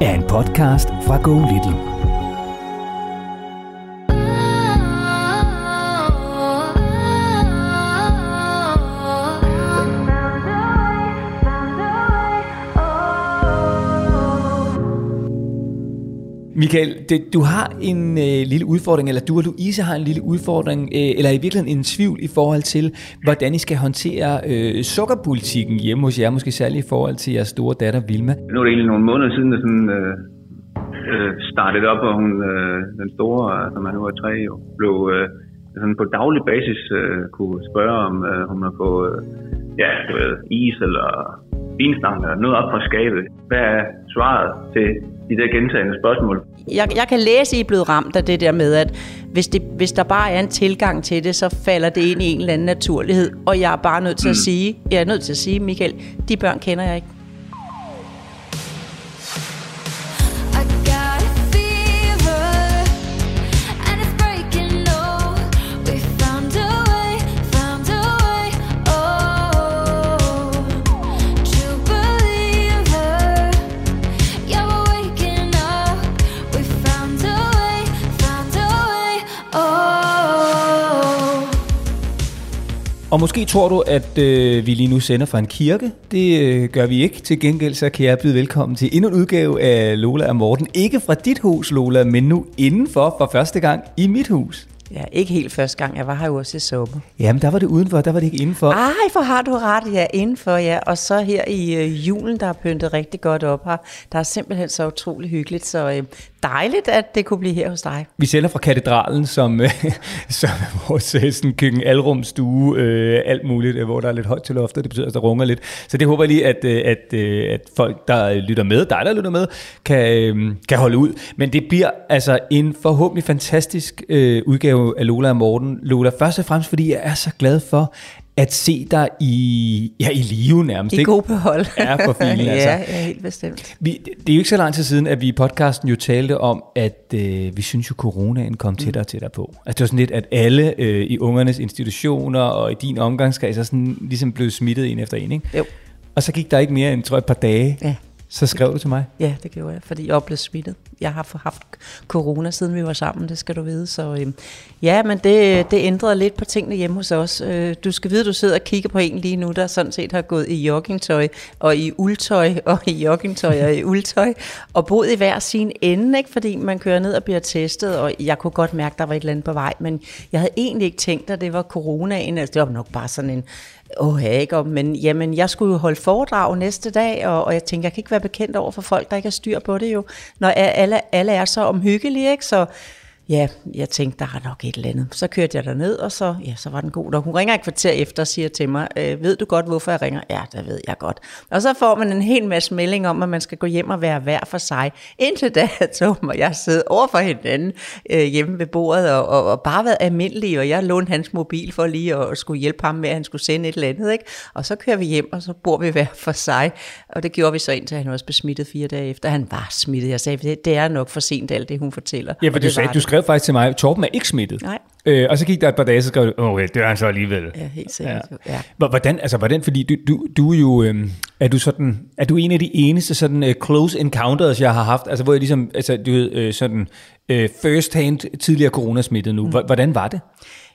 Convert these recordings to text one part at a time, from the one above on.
er en podcast fra Go Little. Michael, det, du har en øh, lille udfordring, eller du og Louise har en lille udfordring, øh, eller i virkeligheden en tvivl i forhold til, hvordan I skal håndtere øh, sukkerpolitikken hjemme hos jer, måske særligt i forhold til jeres store datter Vilma. Nu er det egentlig nogle måneder siden, at sådan, øh, øh, startede op, og hun, øh, den store, øh, som er nu er tre, år, blev øh, sådan på daglig basis øh, kunne spørge, om øh, hun har fået øh, ja, du ved, is eller vinstang eller noget op fra skabet. Hvad er svaret til de der gentagende spørgsmål. Jeg, jeg kan læse, I er blevet ramt af det der med, at hvis, det, hvis der bare er en tilgang til det, så falder det ind i en eller anden naturlighed. Og jeg er bare nødt til mm. at sige, jeg er nødt til at sige, Michael, de børn kender jeg ikke. Og måske tror du, at øh, vi lige nu sender fra en kirke. Det øh, gør vi ikke. Til gengæld så kan jeg byde velkommen til endnu en udgave af Lola og Morten. Ikke fra dit hus, Lola, men nu indenfor for første gang i mit hus. Ja, ikke helt første gang. Jeg var her jo også i sommer. Jamen, der var det udenfor, der var det ikke indenfor. Ej, for har du ret. Ja, indenfor, ja. Og så her i øh, julen, der er pyntet rigtig godt op her. Der er simpelthen så utrolig hyggeligt, så øh, dejligt, at det kunne blive her hos dig. Vi sælger fra katedralen, som, øh, som er vores øh, sådan, køkken, alrum, stue, øh, alt muligt, øh, hvor der er lidt højt til loftet. Det betyder, at der runger lidt. Så det håber jeg lige, at, at, at folk, der lytter med, dig der lytter med, kan, kan holde ud. Men det bliver altså en forhåbentlig fantastisk øh, udgave af Lola og Morten. Lola, først og fremmest, fordi jeg er så glad for, at se dig i, ja, i live nærmest. I god behold. Ja, for filen, altså. ja, ja, helt bestemt. Vi, det er jo ikke så lang tid siden, at vi i podcasten jo talte om, at øh, vi synes jo, coronaen kom tættere og tættere på. Altså det var sådan lidt, at alle øh, i ungernes institutioner og i din omgangskreds er sådan ligesom blevet smittet en efter en, ikke? Jo. Og så gik der ikke mere end, tror jeg, et par dage. Ja. Så skrev du til mig? Ja, det gjorde jeg, fordi jeg blev smittet. Jeg har haft corona, siden vi var sammen, det skal du vide. Så øh, ja, men det, det ændrede lidt på tingene hjemme hos os. Øh, du skal vide, du sidder og kigger på en lige nu, der sådan set har gået i joggingtøj, og i uldtøj, og i joggingtøj, og i uldtøj, og boet i hver sin ende, ikke? fordi man kører ned og bliver testet, og jeg kunne godt mærke, der var et eller andet på vej, men jeg havde egentlig ikke tænkt, at det var coronaen. Altså, det var nok bare sådan en Åh, oh, ikke? Men jamen, jeg skulle jo holde foredrag næste dag, og, og jeg tænkte, jeg kan ikke være bekendt over for folk, der ikke har styr på det jo, når alle, alle er så omhyggelige, ikke? Så ja, jeg tænkte, der er nok et eller andet. Så kørte jeg ned og så, ja, så var den god. Og hun ringer et kvarter efter og siger til mig, øh, ved du godt, hvorfor jeg ringer? Ja, det ved jeg godt. Og så får man en hel masse melding om, at man skal gå hjem og være hver for sig. Indtil da tog mig, jeg sidde over for hinanden øh, hjemme ved bordet og, og, og, bare været almindelig, og jeg lånte hans mobil for lige at skulle hjælpe ham med, at han skulle sende et eller andet. Ikke? Og så kører vi hjem, og så bor vi hver for sig. Og det gjorde vi så indtil han også blev smittet fire dage efter. Han var smittet. Jeg sagde, det, det er nok for sent alt det, hun fortæller. Ja, for du sagde, du skrev faktisk til mig, Torben er ikke smittet. Nej. Øh, og så gik der et par dage, så skrev du, okay, det er han så alligevel. Ja, helt sikkert. Ja. Ja. Hvordan, altså, hvordan, fordi du, du, du er jo, øh, er du sådan, er du en af de eneste sådan uh, close encounters, jeg har haft, altså hvor jeg ligesom, altså du ved, øh, sådan, øh, first hand tidligere coronasmittet nu. Hvordan var det?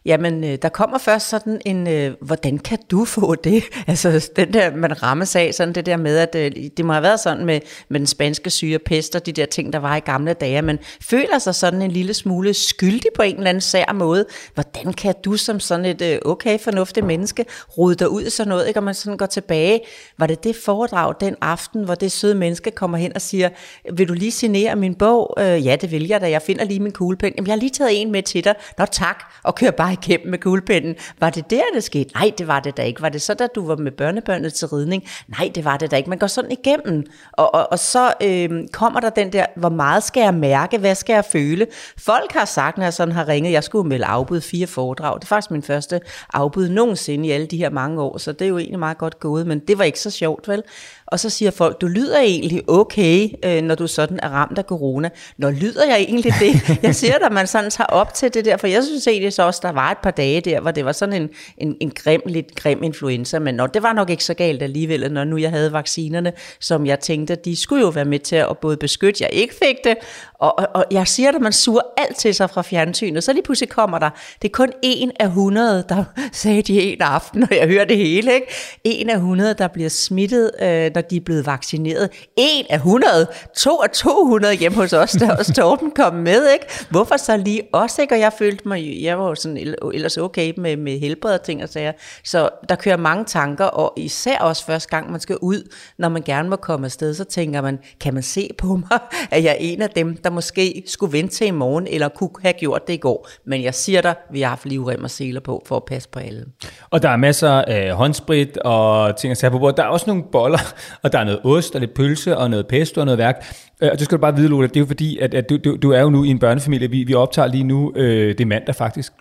Jamen, øh, der kommer først sådan en, øh, hvordan kan du få det? Altså, den der, man rammes af, sådan det der med, at øh, det må have været sådan med, med den spanske syre, pest og de der ting, der var i gamle dage, men føler sig sådan en lille smule skyldig på en eller anden sær måde. Hvordan kan du som sådan et øh, okay fornuftigt menneske rode dig ud i sådan noget, ikke? Og man sådan går tilbage. Var det det foredrag den aften, hvor det søde menneske kommer hen og siger, vil du lige signere min bog? Øh, ja, det vil jeg da. Jeg finder lige min kuglepen. Jamen, jeg har lige taget en med til dig. Nå tak, og kør bare igennem med kuglepinden. Var det der, det skete? Nej, det var det da ikke. Var det så, da du var med børnebørnet til ridning? Nej, det var det da ikke. Man går sådan igennem, og, og, og så øh, kommer der den der, hvor meget skal jeg mærke? Hvad skal jeg føle? Folk har sagt, når jeg sådan har ringet, jeg skulle melde afbud fire foredrag. Det er faktisk min første afbud nogensinde i alle de her mange år, så det er jo egentlig meget godt gået, men det var ikke så sjovt, vel? Og så siger folk, du lyder egentlig okay, øh, når du sådan er ramt af corona. Når lyder jeg egentlig det? Jeg siger at man sådan tager op til det der, for jeg synes egentlig så også, der var et par dage der, hvor det var sådan en, en, en grim, lidt grim influenza, men når, det var nok ikke så galt alligevel, når nu jeg havde vaccinerne, som jeg tænkte, de skulle jo være med til at både beskytte, jeg ikke fik det, og, og, og jeg siger at man suger alt til sig fra fjernsynet, så lige pludselig kommer der, det er kun en af 100, der sagde de en aften, og jeg hører det hele, ikke? En af 100, der bliver smittet, øh, når de er blevet vaccineret. En af 100, to af 200 hjemme hos os, der også Torben kom med, ikke? Hvorfor så lige os, ikke? Og jeg følte mig, jeg var sådan ellers okay med, med helbred og ting og sager. Så der kører mange tanker, og især også første gang, man skal ud, når man gerne må komme afsted, så tænker man, kan man se på mig, at jeg er en af dem, der måske skulle vente til i morgen, eller kunne have gjort det i går. Men jeg siger dig, vi har haft livrem og seler på, for at passe på alle. Og der er masser af håndsprit og ting at tage på bordet. Der er også nogle boller, og der er noget ost og lidt pølse og noget pesto og noget værk. Øh, og det skal du bare vide, Lola, det er jo fordi, at, at du, du, du er jo nu i en børnefamilie. Vi, vi optager lige nu, øh, det er mandag faktisk,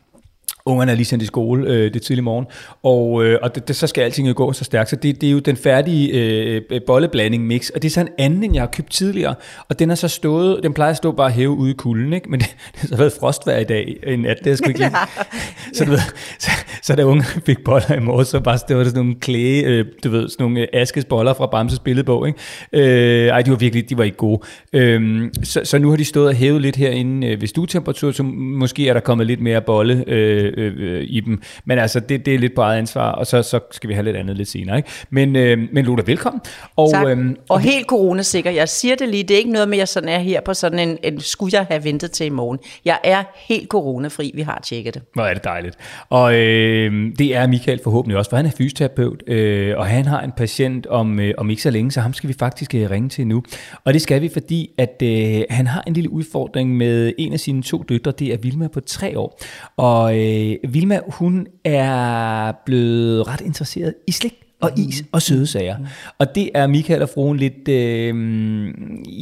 Ungerne er lige sendt i skole øh, det tidlige morgen, og, øh, og det, det, så skal alting jo gå så stærkt. Så det, det er jo den færdige øh, øh bolleblanding mix, og det er så en anden, end jeg har købt tidligere. Og den er så stået, den plejer at stå bare hæve ude i kulden, ikke? men det, det har så været frostvær i dag i nat, det er sgu ikke så, du ved, så, så da unge fik boller i morges, så bare stod der sådan nogle klæge, øh, du ved, sådan nogle askesboller fra Bamses billedbog. Ikke? Øh, ej, de var virkelig, de var ikke gode. Øh, så, så nu har de stået og hævet lidt herinde øh, ved stuetemperatur, så måske er der kommet lidt mere bolle øh, øh, øh, i dem. Men altså, det, det er lidt på eget ansvar, og så, så skal vi have lidt andet lidt senere. Ikke? Men, øh, men Lola, velkommen. Og, tak. Øhm, og, og helt coronasikker. Jeg siger det lige, det er ikke noget med, at jeg sådan er her på sådan en, en skulle jeg have ventet til i morgen. Jeg er helt coronafri, vi har tjekket det. Hvor er det dejligt. Og øh, det er Michael forhåbentlig også, for han er fysioterapeut, øh, og han har en patient om, øh, om ikke så længe, så ham skal vi faktisk øh, ringe til nu. Og det skal vi, fordi at øh, han har en lille udfordring med en af sine to døtre, det er Vilma på tre år. Og øh, Vilma, hun er blevet ret interesseret i slik og is og søde sager. Og det er Michael og fruen lidt, øh,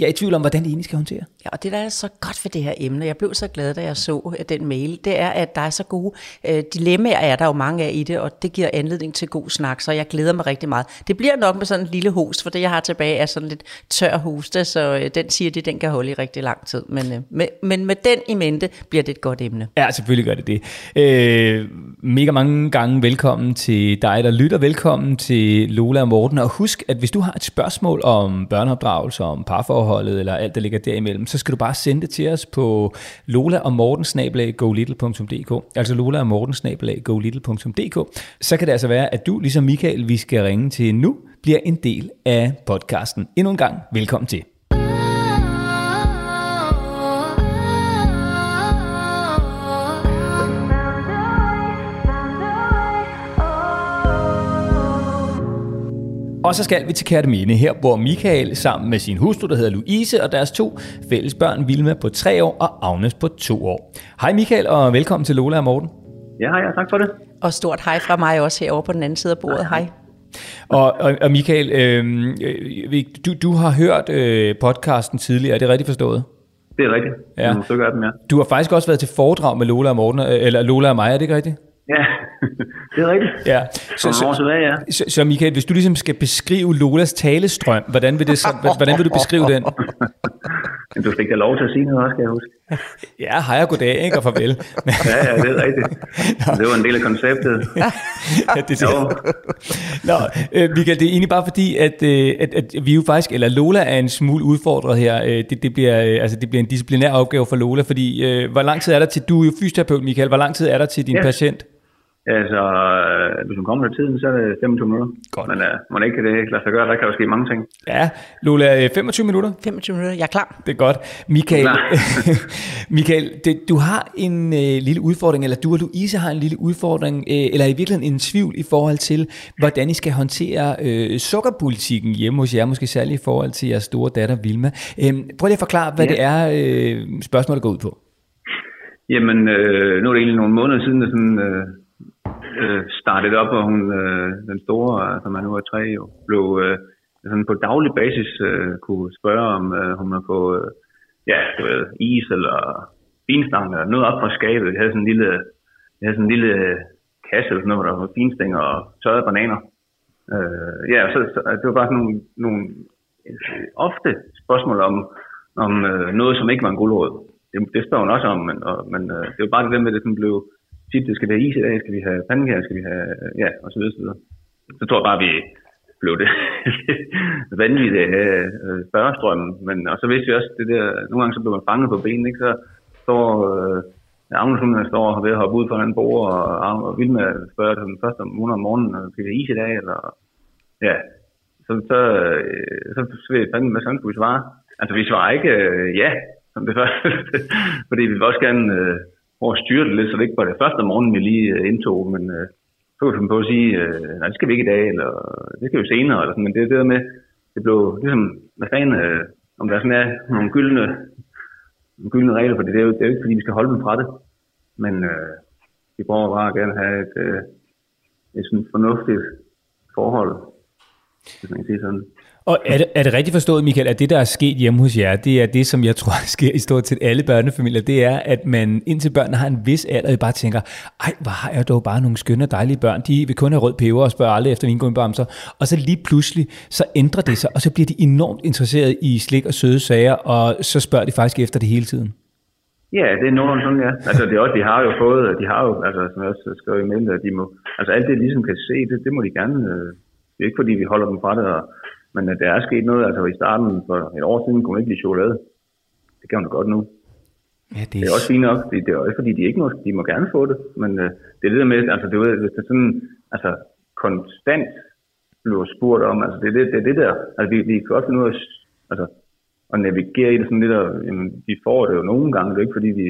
jeg er i tvivl om, hvordan de egentlig skal håndtere. Ja, og det der er så godt ved det her emne, jeg blev så glad, da jeg så øh, den mail, det er, at der er så gode øh, dilemmaer, er der jo mange af i det, og det giver anledning til god snak, så jeg glæder mig rigtig meget. Det bliver nok med sådan en lille host, for det jeg har tilbage er sådan lidt tør hoste, så øh, den siger de, den kan holde i rigtig lang tid. Men, øh, med, men med den i mente bliver det et godt emne. Ja, selvfølgelig gør det det. Øh, mega mange gange velkommen til dig, der lytter. Velkommen til Lola og Morten. Og husk, at hvis du har et spørgsmål om børneopdragelse, om parforholdet eller alt, der ligger derimellem, så skal du bare sende det til os på lola og mortensnabelag.golittle.dk altså lola og mortensnabelag.golittle.dk Så kan det altså være, at du, ligesom Michael, vi skal ringe til nu, bliver en del af podcasten. Endnu en gang, velkommen til. Og så skal vi til Kærteminde, her hvor Michael sammen med sin hustru, der hedder Louise, og deres to fælles børn, Vilma på tre år og Agnes på to år. Hej Michael, og velkommen til Lola og Morten. Ja, hej, tak for det. Og stort hej fra mig også herovre på den anden side af bordet. Hej. Og, og, og Michael, øhm, øh, du, du har hørt øh, podcasten tidligere, er det rigtigt forstået? Det er rigtigt. Ja. Du, dem, ja. du har faktisk også været til foredrag med Lola og Morten, øh, eller Lola og mig, er det ikke rigtigt? Ja, det er rigtigt. Ja. Så, så, så, ja. så, så Michael, hvis du ligesom skal beskrive Lolas talestrøm, hvordan vil, det, så, hvordan vil du beskrive den? Men du fik da lov til at sige noget også, kan jeg huske. Ja, hej og goddag, ikke? Og farvel. Ja, ja, det er rigtigt. Det var en del af konceptet. ja, det Jo. Nå, øh, Michael, det er egentlig bare fordi, at, øh, at, at vi jo faktisk, eller Lola er en smule udfordret her. Øh, Det, det, bliver, øh, altså, det bliver en disciplinær opgave for Lola, fordi øh, hvor lang tid er der til, du er jo fysioterapeut, Michael, hvor lang tid er der til din Ja. patient? Altså, øh, hvis hun kommer til tiden, så er det 25 minutter. Godt. Men uh, må det ikke det lade sig gøre, der kan jo ske mange ting. Ja, Lola, øh, 25 minutter? 25 minutter, jeg er klar. Det er godt. Michael. Michael det, du har en øh, lille udfordring, eller du og Louise har en lille udfordring, øh, eller i virkeligheden en tvivl i forhold til, hvordan I skal håndtere øh, sukkerpolitikken hjemme hos jer, måske særligt i forhold til jeres store datter Vilma. Øh, prøv lige at forklare, hvad Ja. det er, øh, spørgsmålet går ud på. Jamen, øh, nu er det egentlig nogle måneder siden, det sådan, øh, øh, startede op, og hun, øh, den store, som er nu er tre, jo, blev øh, sådan på daglig basis øh, kunne spørge, om øh, hun har fået øh, ja, du ved, is eller finstang eller noget op fra skabet. Jeg havde sådan en lille, jeg havde sådan en lille kasse eller sådan noget, hvor der var finstænger og tørrede bananer. Øh, ja, så, så, det var bare sådan nogle, nogle øh, ofte spørgsmål om, om øh, noget, som ikke var en guldråd. Det, det spørger hun også om, men, og, men øh, det var bare det der med, at det sådan blev tit, det skal være is i dag, skal vi have pandekager, skal vi have, øh, ja, og så videre, så videre. Så tror jeg bare, vi blev det vanvittigt øh, spørgestrømmen, men og så vidste vi også, det der, nogle gange så blev man fanget på benene, ikke? så står øh, Agnes, hun øh, står og ved at hoppe ud fra en bord, og, og Vilma spørger den første måned om morgenen, øh, skal vi have is i dag, eller ja, så, så, øh, så, så ved jeg fandme, hvad sådan skulle vi svare. Altså, vi svarer ikke øh, ja, som det første, fordi vi vil også gerne øh, prøve at styre det lidt, så det ikke var det første morgen, vi lige øh, indtog, men øh, så kunne vi på at sige, øh, nej, det skal vi ikke i dag, eller det skal vi senere, eller sådan, men det er det der med, det blev ligesom, hvad fanden, øh, om der sådan er nogle gyldne, nogle gyldne regler, for det er jo, det er jo ikke, fordi vi skal holde dem fra det, men øh, vi prøver bare at gerne have et, øh, et sådan fornuftigt forhold, hvis man kan sige sådan. Og er det, er det rigtigt forstået, Michael, at det, der er sket hjemme hos jer, det er det, som jeg tror sker i stort set alle børnefamilier, det er, at man indtil børnene har en vis alder, I bare tænker, ej, hvor har jeg dog bare nogle skønne og dejlige børn, de vil kun have rød peber og spørger aldrig efter vingummi-bamser, og så lige pludselig, så ændrer det sig, og så bliver de enormt interesseret i slik og søde sager, og så spørger de faktisk efter det hele tiden. Ja, det er nogenlunde sådan, ja. Altså, det er også, de har jo fået, de har jo, altså, som jeg også skrev i mailen, at de må, altså alt det, de ligesom kan se, det, det må de gerne, øh, det er ikke fordi, vi holder dem fra det, og, men at der er sket noget, altså i starten for et år siden kunne man ikke lide chokolade. Det kan man da godt nu. Ja, det Det er også fint nok, det, det er også fordi, de ikke må, de må gerne få det, men øh, det er det der med, altså du ved, hvis det er sådan, altså konstant bliver spurgt om, altså det er det, det, er det der, altså vi, vi kan også finde ud af, altså at navigere i det sådan lidt, og, jamen, de får det jo nogle gange, det er ikke fordi, vi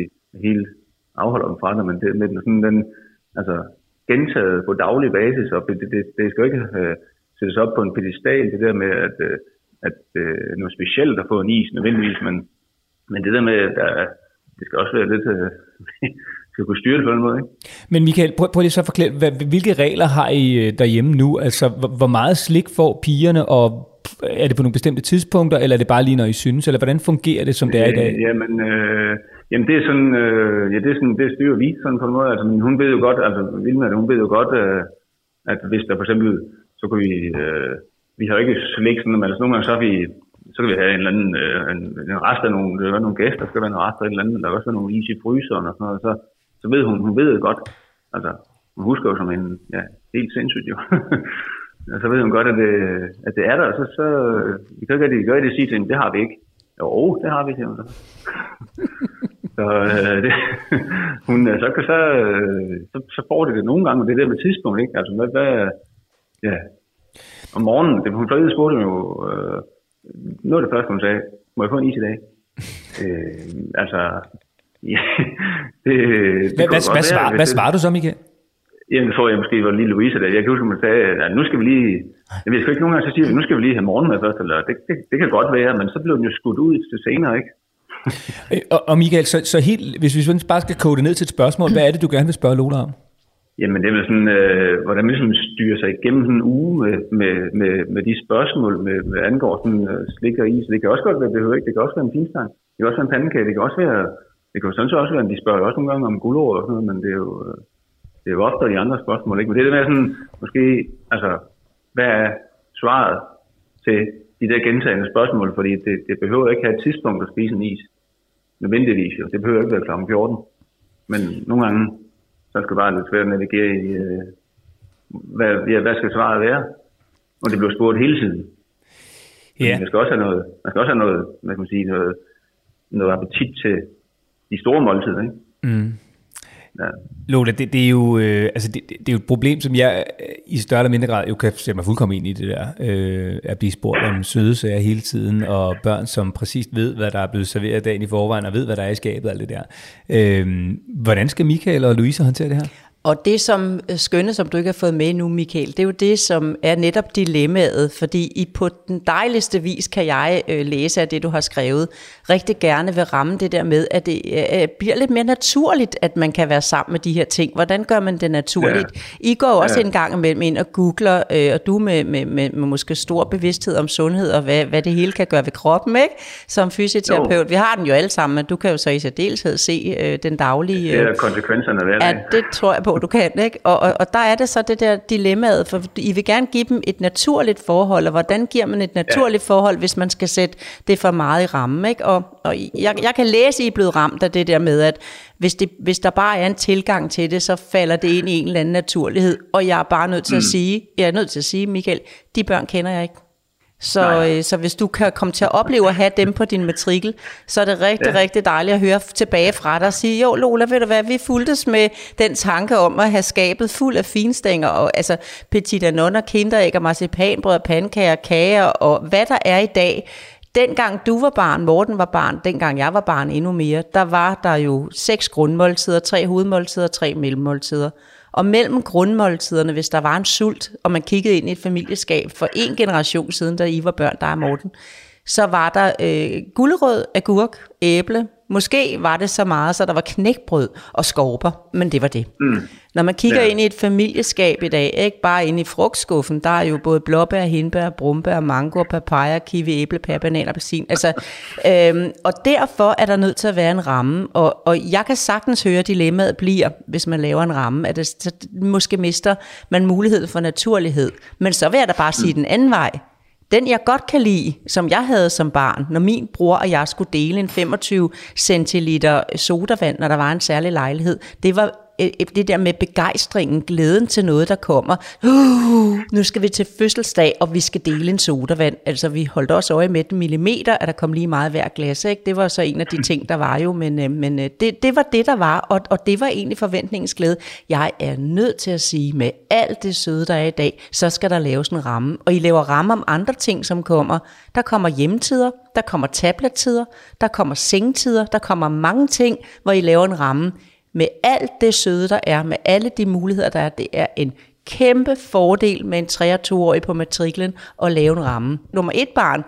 helt afholder dem fra det, men det med den, sådan den, altså gentaget på daglig basis, og det, det, det skal jo ikke øh, sættes op på en pedestal, det der med, at, øh, at øh, noget specielt at få en is nødvendigvis, men, men det der med, at der, det skal også være lidt, øh, skal kunne styre det på den måde, ikke? Men Michael, prøv, prøv lige så at forklare, hvad, hvilke regler har I øh, derhjemme nu? Altså, hvor, meget slik får pigerne, og er det på nogle bestemte tidspunkter, eller er det bare lige, når I synes, eller hvordan fungerer det, som det er i dag? Øh, jamen, øh, jamen, det er sådan, øh, ja, det er sådan, det styrer vi sådan på en måde. Altså, hun ved jo godt, altså Vilma, hun ved jo godt, øh, at hvis der for eksempel, så kan vi, øh, vi har jo ikke slik sådan, men altså nogle gange så har vi, så kan vi have en eller anden, øh, en, en rest af nogle, der nogle gæster, der skal være en rest af et eller andet, der kan også være nogle is i fryseren og sådan noget, så, så ved hun, hun ved det godt, altså, hun husker jo som en, ja, helt sindssygt jo. og altså, så ved hun godt, at det, at det er der, og så, så vi kan ikke rigtig gøre det og sige til hende, det har vi ikke. Jo, det har vi, siger hun så. så, øh, det, hun, øh, så, så, øh, så, så får det det nogle gange, og det er der med tidspunkt, ikke? Altså, hvad, hvad, ja, om morgenen, det, hun så spurgte jo, øh, noget af det første, hun sagde, må jeg få en is i dag? øh, altså, ja, det, det Hvad, hvad, hvad, svar, hvad svarer du så, Michael? Jamen, tror jeg måske var lige Louise der. Jeg kan huske, at man sagde, at nu skal vi lige... Jeg ved ikke, nogen gange så siger vi, nu skal vi lige have morgenmad først, eller det, det, det kan godt være, men så blev den jo skudt ud til senere, ikke? Øh, Og, og Michael, så, så helt, hvis vi bare skal kode det ned til et spørgsmål, hvad er det, du gerne vil spørge Lola om? Jamen, det er sådan, øh, hvordan man ligesom styrer sig igennem sådan en uge med, med, med, med de spørgsmål, med, med angår sådan øh, slik og is. Det kan også godt være, det behøver ikke, det kan også være en finstang. Det kan også være en pandekage, det kan også være, det kan jo sådan så også være, de spørger også nogle gange om guldord og sådan noget, men det er jo, øh, det er jo ofte de andre spørgsmål, ikke? Men det er det med sådan, måske, altså, hvad er svaret til de der gentagende spørgsmål, fordi det, det behøver ikke have et tidspunkt at spise en is. Nødvendigvis jo. Det behøver ikke være kl. 14. Men nogle gange, så skal bare lidt svært at navigere i, øh, hvad, ja, hvad skal svaret være? Og det bliver spurgt hele tiden. Ja. Man skal også have noget, man skal også have noget, hvad kan man sige, noget, noget appetit til de store måltider, ikke? Mm. Ja. Lola, det, det, er jo, øh, altså det, det er jo et problem, som jeg øh, i større eller mindre grad jo kan sætte mig fuldkommen ind i det der, øh, at blive spurgt om søde sager hele tiden, og børn, som præcis ved, hvad der er blevet serveret dagen i forvejen, og ved, hvad der er i skabet og alt det der. Øh, hvordan skal Michael og Louise håndtere det her? Og det som øh, skønne, som du ikke har fået med nu, Michael, det er jo det, som er netop dilemmaet, fordi I på den dejligste vis kan jeg øh, læse af det, du har skrevet, rigtig gerne vil ramme det der med, at det øh, bliver lidt mere naturligt, at man kan være sammen med de her ting. Hvordan gør man det naturligt? Ja. I går jo også ja. en gang imellem ind og googler, øh, og du med, med, med, med måske stor bevidsthed om sundhed, og hvad, hvad det hele kan gøre ved kroppen, ikke? Som fysioterapeut. Jo. Vi har den jo alle sammen, men du kan jo så i særdeleshed se øh, den daglige... Det er konsekvenserne af det. Ja, det tror jeg på, du kan, ikke? Og, og, og der er det så det der dilemmaet, for I vil gerne give dem et naturligt forhold, og hvordan giver man et naturligt ja. forhold, hvis man skal sætte det for meget i rammen, ikke? Og, og jeg, jeg kan læse, at I er blevet ramt af det der med, at hvis, det, hvis der bare er en tilgang til det, så falder det ind i en eller anden naturlighed, og jeg er bare nødt til mm. at sige, jeg er nødt til at sige, Michael, de børn kender jeg ikke. Så, øh, så hvis du kan komme til at opleve at have dem på din matrikel, så er det rigtig, ja. rigtig dejligt at høre tilbage fra dig og sige, jo Lola, ved du hvad, vi fuldtes med den tanke om at have skabet fuld af finstænger, og altså petit anon og kinderæg og marcipanbrød pandekager, kager og hvad der er i dag. Dengang du var barn, Morten var barn, dengang jeg var barn endnu mere, der var der jo seks grundmåltider, tre hovedmåltider, tre mellemmåltider. Og mellem grundmåltiderne, hvis der var en sult, og man kiggede ind i et familieskab for en generation siden, da I var børn, der er Morten, så var der øh, gulerød, agurk, æble. Måske var det så meget, så der var knækbrød og skorper, men det var det. Mm. Når man kigger ja. ind i et familieskab i dag, ikke bare ind i frugtskuffen, der er jo både blåbær, hindbær, brumbær, mango, papaya, kiwi, æble, pære, banan, appelsin. Altså, øhm, og derfor er der nødt til at være en ramme, og, og jeg kan sagtens høre, at dilemmaet bliver, hvis man laver en ramme, at det, så måske mister man mulighed for naturlighed. Men så vil jeg da bare sige mm. den anden vej. Den jeg godt kan lide, som jeg havde som barn, når min bror og jeg skulle dele en 25 centiliter sodavand, når der var en særlig lejlighed, det var Øh, øh, det der med begejstringen, glæden til noget, der kommer. Uh, nu skal vi til fødselsdag, og vi skal dele en sodavand. Altså, vi holdt også øje med den millimeter, at der kom lige meget hver glas. Ikke? Det var så en af de ting, der var jo, men, øh, men det, det var det, der var, og, og det var egentlig forventningens glæde. Jeg er nødt til at sige, med alt det søde, der er i dag, så skal der laves en ramme. Og I laver ramme om andre ting, som kommer. Der kommer hjemtider, der kommer tablettider, der kommer sengtider, der kommer mange ting, hvor I laver en ramme med alt det søde, der er, med alle de muligheder, der er, det er en kæmpe fordel med en 3-2-årig på matriklen at lave en ramme. Nummer et barn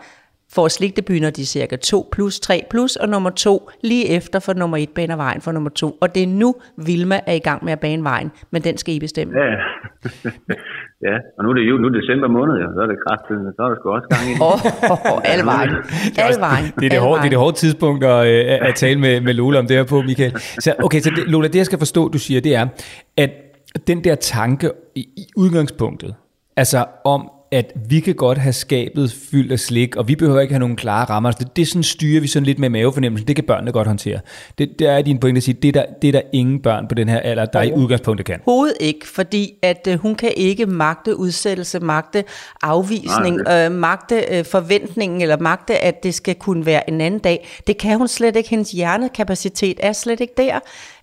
får slikdebut, når de er cirka 2 plus, 3 plus, og nummer 2 lige efter for nummer 1 baner vejen for nummer 2. Og det er nu, Vilma er i gang med at bane vejen, men den skal I bestemme. Ja, ja. og nu er det jo nu er det december måned, ja. så er det kraftigt, så er der sgu også gang i Åh, oh, oh, alle vejen. Det er, alle vejen. Det er det, hårde, det er det hårde tidspunkt at, øh, at tale med, med Lola om det her på, Michael. Så, okay, så det, Lola, det jeg skal forstå, du siger, det er, at den der tanke i, i udgangspunktet, altså om, at vi kan godt have skabet fyldt af slik, og vi behøver ikke have nogen klare rammer. Det, det sådan styrer vi sådan lidt med mavefornemmelsen. Det kan børnene godt håndtere. Det, det er din pointe at sige, det er, der, det er der ingen børn på den her alder, der i udgangspunktet kan. Hovedet ikke, fordi at uh, hun kan ikke magte udsættelse, magte afvisning, øh, magte uh, forventningen, eller magte, at det skal kunne være en anden dag. Det kan hun slet ikke. Hendes hjernekapacitet er slet ikke der.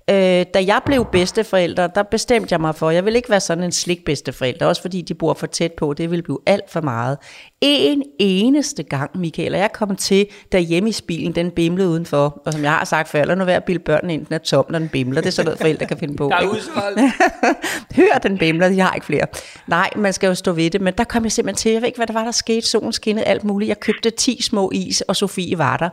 Øh, da jeg blev bedsteforælder, der bestemte jeg mig for, at jeg vil ikke være sådan en slik bedsteforælder, også fordi de bor for tæt på, det vil blive alt for meget. En eneste gang, Michael, og jeg kom til derhjemme i spilen, den bimlede udenfor, og som jeg har sagt før, lad nu være at bilde børnene ind, den er tom, når den bimler, det er sådan noget, forældre kan finde på. Der er udsolgt. Hør, den bimler, jeg har ikke flere. Nej, man skal jo stå ved det, men der kom jeg simpelthen til, jeg ved ikke, hvad der var, der skete, solen skinnede alt muligt, jeg købte 10 små is, og Sofie var der.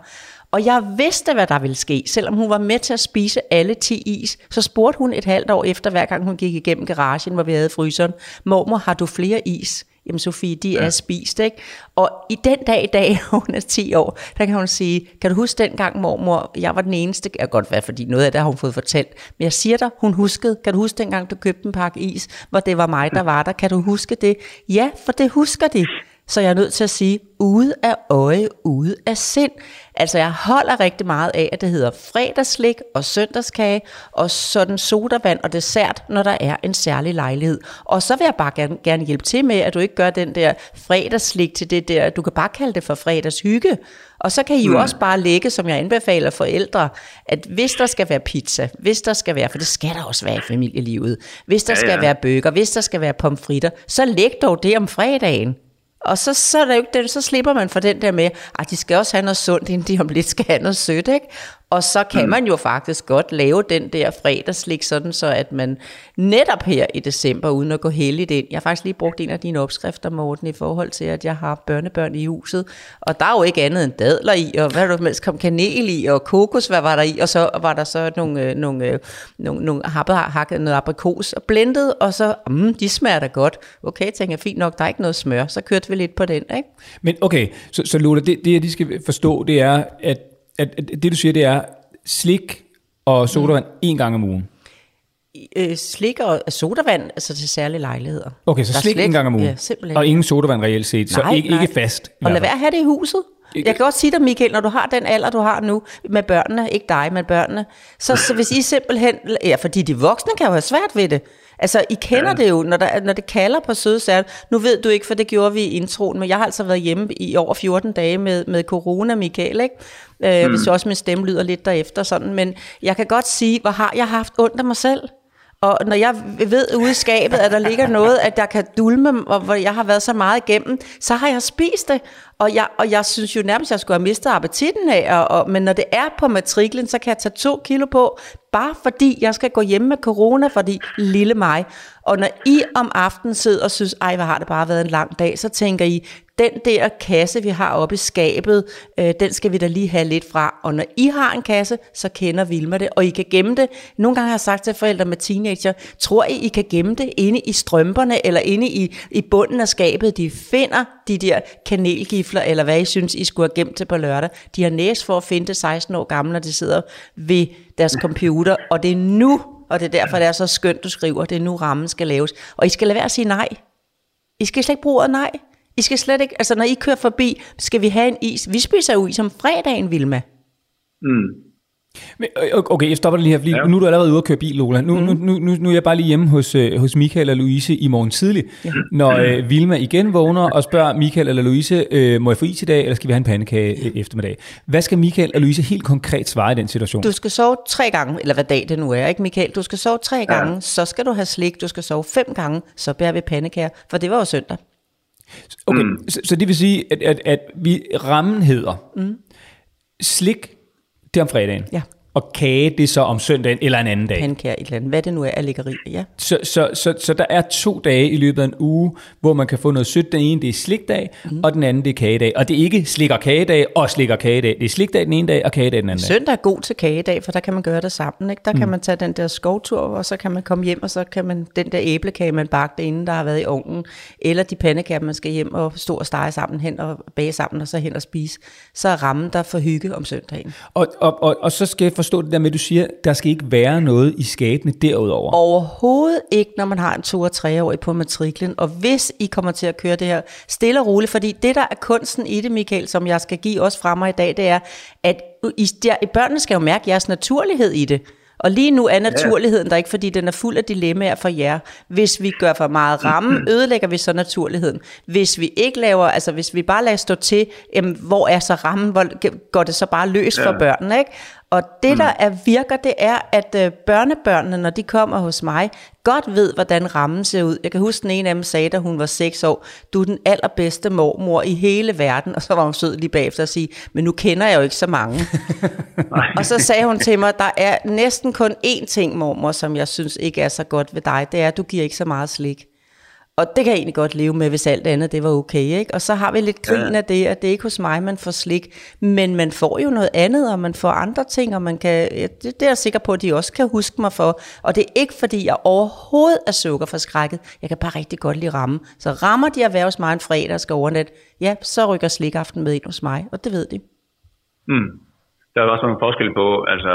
Og jeg vidste, hvad der ville ske. Selvom hun var med til at spise alle 10 is, så spurgte hun et halvt år efter, hver gang hun gik igennem garagen, hvor vi havde fryseren, mormor, har du flere is? Jamen Sofie, de er ja. spist, ikke? Og i den dag i dag, hun er 10 år, der kan hun sige, kan du huske den gang, mormor, jeg var den eneste, jeg godt være, fordi noget af det har hun fået fortalt, men jeg siger dig, hun huskede, kan du huske dengang, du købte en pakke is, hvor det var mig, der var der, kan du huske det? Ja, for det husker de. Så jeg er nødt til at sige, ude af øje, ude af sind. Altså jeg holder rigtig meget af, at det hedder fredagsslik og søndagskage, og sådan sodavand og dessert, når der er en særlig lejlighed. Og så vil jeg bare gerne, gerne hjælpe til med, at du ikke gør den der fredagsslik til det der, du kan bare kalde det for fredagshygge. Og så kan I jo mm. også bare lægge, som jeg anbefaler forældre, at hvis der skal være pizza, hvis der skal være, for det skal der også være i familielivet, hvis der ja, skal ja. være bøger, hvis der skal være pomfritter, så læg dog det om fredagen. Og så, så, er der jo ikke så slipper man for den der med, at de skal også have noget sundt, inden de om lidt skal have noget sødt, ikke? Og så kan mm. man jo faktisk godt lave den der fredagslik, sådan så at man netop her i december, uden at gå heldigt ind, jeg har faktisk lige brugt en af dine opskrifter, Morten, i forhold til, at jeg har børnebørn i huset, og der er jo ikke andet end dadler i, og hvad der helst kom kanel i, og kokos, hvad var der i, og så var der så nogle, øh, nogle, øh, nogle, nogle happet, hakket noget aprikos og blendet, og så, mm, de smager da godt. Okay, tænker jeg, fint nok, der er ikke noget smør, så kørte vi lidt på den, ikke? Men okay, så, så Lola, det, det jeg lige skal forstå, det er, at at, at det du siger, det er slik og sodavand mm. en gang om ugen. Øh, slik og sodavand, altså til særlige lejligheder. Okay, så slik, slik en gang om ugen. Ja, simpelthen. Og ingen sodavand reelt set, nej, så ikke, nej. ikke fast. Og lad være at have det i huset. Jeg kan godt sige dig, Michael, når du har den alder, du har nu, med børnene, ikke dig, men børnene, så, så hvis I simpelthen, ja, fordi de voksne kan jo have svært ved det, Altså, I kender ja. det jo, når, der, når det kalder på søde særligt. Nu ved du ikke, for det gjorde vi i introen, men jeg har altså været hjemme i over 14 dage med, med corona, Michael, ikke? Øh, mm. Hvis også min stemme lyder lidt derefter sådan. Men jeg kan godt sige, hvor har jeg haft ondt af mig selv. Og når jeg ved ude i skabet, at der ligger noget, at der kan dulme, og hvor jeg har været så meget igennem, så har jeg spist det. Og jeg, og jeg synes jo nærmest, at jeg skulle have mistet appetitten af. Og, og, men når det er på matriklen, så kan jeg tage to kilo på, bare fordi jeg skal gå hjem med corona, fordi lille mig. Og når I om aftenen sidder og synes, ej, hvor har det bare været en lang dag, så tænker I, den der kasse, vi har oppe i skabet, øh, den skal vi da lige have lidt fra. Og når I har en kasse, så kender Vilma det, og I kan gemme det. Nogle gange har jeg sagt til forældre med teenager, tror I, I kan gemme det inde i strømperne, eller inde i, i bunden af skabet? De finder de der kanelgifler, eller hvad I synes, I skulle have gemt til på lørdag. De har næst for at finde det 16 år gamle, når de sidder ved deres computer, og det er nu, og det er derfor, det er så skønt, du skriver, det er nu rammen skal laves. Og I skal lade være at sige nej. I skal slet ikke bruge nej. I skal slet ikke, altså når I kører forbi, skal vi have en is. Vi spiser jo is om fredagen, Vilma. Mm. Men, okay, jeg stopper lige her, fordi ja. nu er du allerede ude at køre bil, Lola. Nu, mm. nu, nu, nu, nu er jeg bare lige hjemme hos, uh, hos Michael og Louise i morgen tidlig. Ja. Når uh, Vilma igen vågner og spørger Michael eller Louise, uh, må jeg få is i dag, eller skal vi have en pandekage ja. eftermiddag? Hvad skal Michael og Louise helt konkret svare i den situation? Du skal sove tre gange, eller hvad dag det nu er, ikke Michael? Du skal sove tre gange, så skal du have slik. Du skal sove fem gange, så bærer vi pandekager, for det var jo søndag. Okay, mm. så, så det vil sige, at, at, at vi rammen hedder mm. slik, det er om fredagen. Ja og kage det så om søndagen eller en anden dag. Pandekager, et eller andet. Hvad det nu er af ja. Så, så, så, så der er to dage i løbet af en uge, hvor man kan få noget sødt. Den ene det er slikdag, mm. og den anden det er kagedag. Og det er ikke slik og kagedag og slik og kagedag. Det er slikdag den ene dag og kagedag den anden dag. Søndag er god til kagedag, for der kan man gøre det sammen. Ikke? Der mm. kan man tage den der skovtur, og så kan man komme hjem, og så kan man den der æblekage, man bagte inden, der har været i ovnen, eller de pandekager, man skal hjem og stå og stege sammen hen og bage sammen, og så hen og spise. Så er rammen der for hygge om søndagen. Og, og, og, og så skal forstå det der med, at du siger, der skal ikke være noget i skabene derudover. Overhovedet ikke, når man har en 2- og 3-årig på matriklen. Og hvis I kommer til at køre det her stille og roligt, fordi det, der er kunsten i det, Michael, som jeg skal give os frem i dag, det er, at I, der, børnene skal jo mærke jeres naturlighed i det. Og lige nu er naturligheden der ikke, fordi den er fuld af dilemmaer for jer. Hvis vi gør for meget ramme, ødelægger vi så naturligheden. Hvis vi ikke laver, altså hvis vi bare lader stå til, jamen, hvor er så rammen, hvor går det så bare løs ja. for børnene, ikke? Og det, der er virker, det er, at øh, børnebørnene, når de kommer hos mig, godt ved, hvordan rammen ser ud. Jeg kan huske, den ene af dem sagde, da hun var 6 år, du er den allerbedste mormor i hele verden. Og så var hun sød lige bagefter at sige, men nu kender jeg jo ikke så mange. og så sagde hun til mig, der er næsten kun én ting, mormor, som jeg synes ikke er så godt ved dig. Det er, at du giver ikke så meget slik. Og det kan jeg egentlig godt leve med, hvis alt andet det var okay. Ikke? Og så har vi lidt grin ja. af det, at det er ikke hos mig, man får slik. Men man får jo noget andet, og man får andre ting, og man kan, det, det er jeg sikker på, at de også kan huske mig for. Og det er ikke, fordi jeg overhovedet er sukkerforskrækket. Jeg kan bare rigtig godt lide ramme. Så rammer de at være hos mig en fredag og skal overnat, ja, så rykker slikaften med ind hos mig, og det ved de. Mm. Der er også nogle forskel på, altså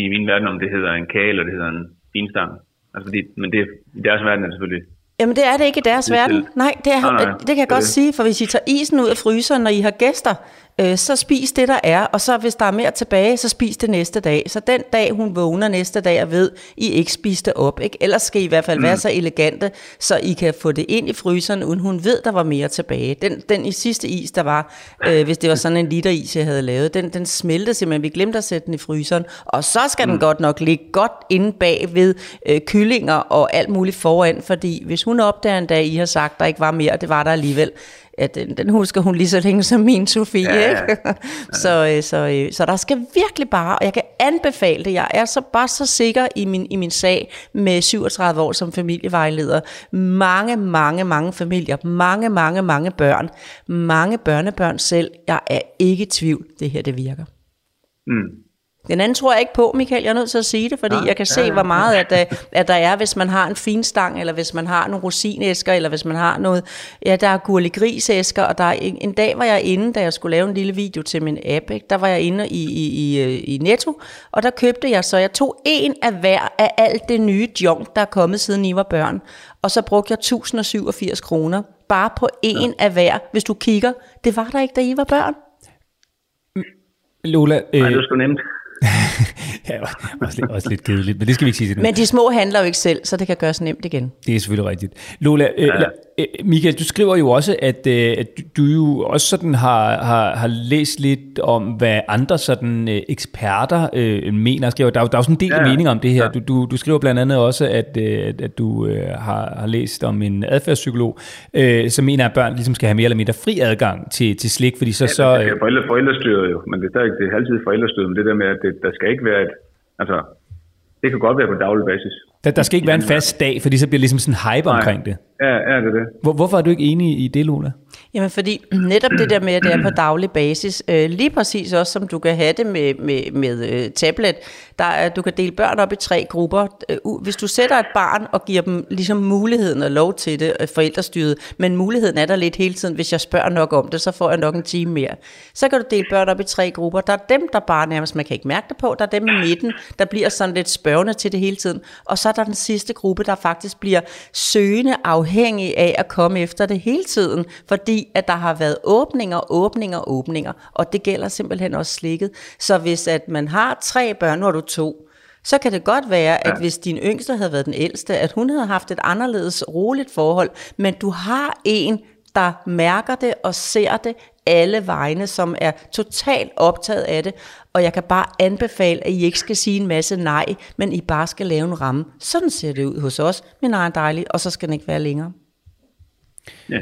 i min verden, om det hedder en kage, eller det hedder en finstang. Altså, fordi, men det, i deres verden er det selvfølgelig Jamen det er det ikke i deres Det er verden. Nej, det, er, Nej, nej, det kan jeg godt det. sige, for hvis I tager isen ud af fryseren, når I har gæster, øh, så spis det, der er, og så hvis der er mere tilbage, så spis det næste dag. Så den dag, hun vågner næste dag og ved, I ikke spiste op, ikke? ellers skal I i hvert fald mm. være så elegante, så I kan få det ind i fryseren, uden hun ved, der var mere tilbage. Den, den i sidste is, der var, øh, hvis det var sådan en liter is, jeg havde lavet, den, den smeltede simpelthen. Vi glemte at sætte den i fryseren, og så skal mm. den godt nok ligge godt inde bag ved øh, kyllinger og alt muligt foran, fordi hvis hun opdager en dag, I har sagt, der ikke var mere, og det var der alligevel, ja, den, den husker hun lige så længe som min Sofie, Ja, ja. ikke? så, øh, så, øh, så der skal virkelig bare, og jeg kan anbefale det, jeg er så bare så sikker i min, i min sag med 37 år som familievejleder. Mange, mange, mange familier, mange, mange, mange børn, mange børnebørn selv. Jeg er ikke i tvivl, det her det virker. Mm. Den anden tror jeg ikke på, Michael. Jeg er nødt til at sige det, fordi Nej, jeg kan se, ja, ja, hvor meget at der, at der er, hvis man har en finstang, eller hvis man har nogle rosinæsker, eller hvis man har noget... Ja, der er gurligrisæsker, og der er en, en dag var jeg inde, da jeg skulle lave en lille video til min app, ikke? der var jeg inde i, i, i, øh, i Netto, og der købte jeg så, jeg tog en af hver af alt det nye junk, der er kommet siden I var børn, og så brugte jeg 1087 kroner, bare på en ja. af hver, hvis du kigger. Det var der ikke, da I var børn. Lola, Nej, øh, det var sgu nemt. ja, også, lidt, også lidt kedeligt, men det skal vi ikke sige til. Men de små handler jo ikke selv, så det kan gøres nemt igen. Det er selvfølgelig rigtigt. Lola, øh, ja. Michael, du skriver jo også, at, øh, at du- jo også sådan har, har, har læst lidt om, hvad andre sådan øh, eksperter øh, mener. Skriver. Der, er jo- der er jo sådan en del ja. Ja. meninger om det her. Ja. Du, du, du skriver blandt andet også, at, øh, at, at du øh, har, har læst om en adfærdspsykolog, øh, som mener, at børn ligesom skal have mere eller mindre fri adgang til, til slik, fordi så... så det øh, forældre, forældrestyret jo, men det er stadig det er altid forældrestyret, men det der med, at det, der skal ikke være et, altså, det kan godt være på daglig basis. der, der skal ikke være en fast dag, fordi så bliver ligesom sådan en hype Nej. omkring det. Ja, ja, det det. Hvor, hvorfor er du ikke enig i det, Lola? Jamen fordi netop det der med, at det er på daglig basis, øh, lige præcis også som du kan have det med, med, med øh, tablet, der er, du kan dele børn op i tre grupper. Øh, hvis du sætter et barn og giver dem ligesom muligheden og lov til det, øh, forældrestyret, men muligheden er der lidt hele tiden, hvis jeg spørger nok om det, så får jeg nok en time mere. Så kan du dele børn op i tre grupper. Der er dem, der bare nærmest, man kan ikke mærke det på, der er dem i midten, der bliver sådan lidt spørgende til det hele tiden, og så er der den sidste gruppe, der faktisk bliver søgende afhængig af at komme efter det hele tiden, fordi at der har været åbninger, åbninger, åbninger, og det gælder simpelthen også slikket. Så hvis at man har tre børn, nu har du to, så kan det godt være, at hvis din yngste havde været den ældste, at hun havde haft et anderledes roligt forhold, men du har en, der mærker det og ser det alle vegne, som er totalt optaget af det, og jeg kan bare anbefale, at I ikke skal sige en masse nej, men I bare skal lave en ramme. Sådan ser det ud hos os, min egen dejlige, og så skal den ikke være længere. Ja.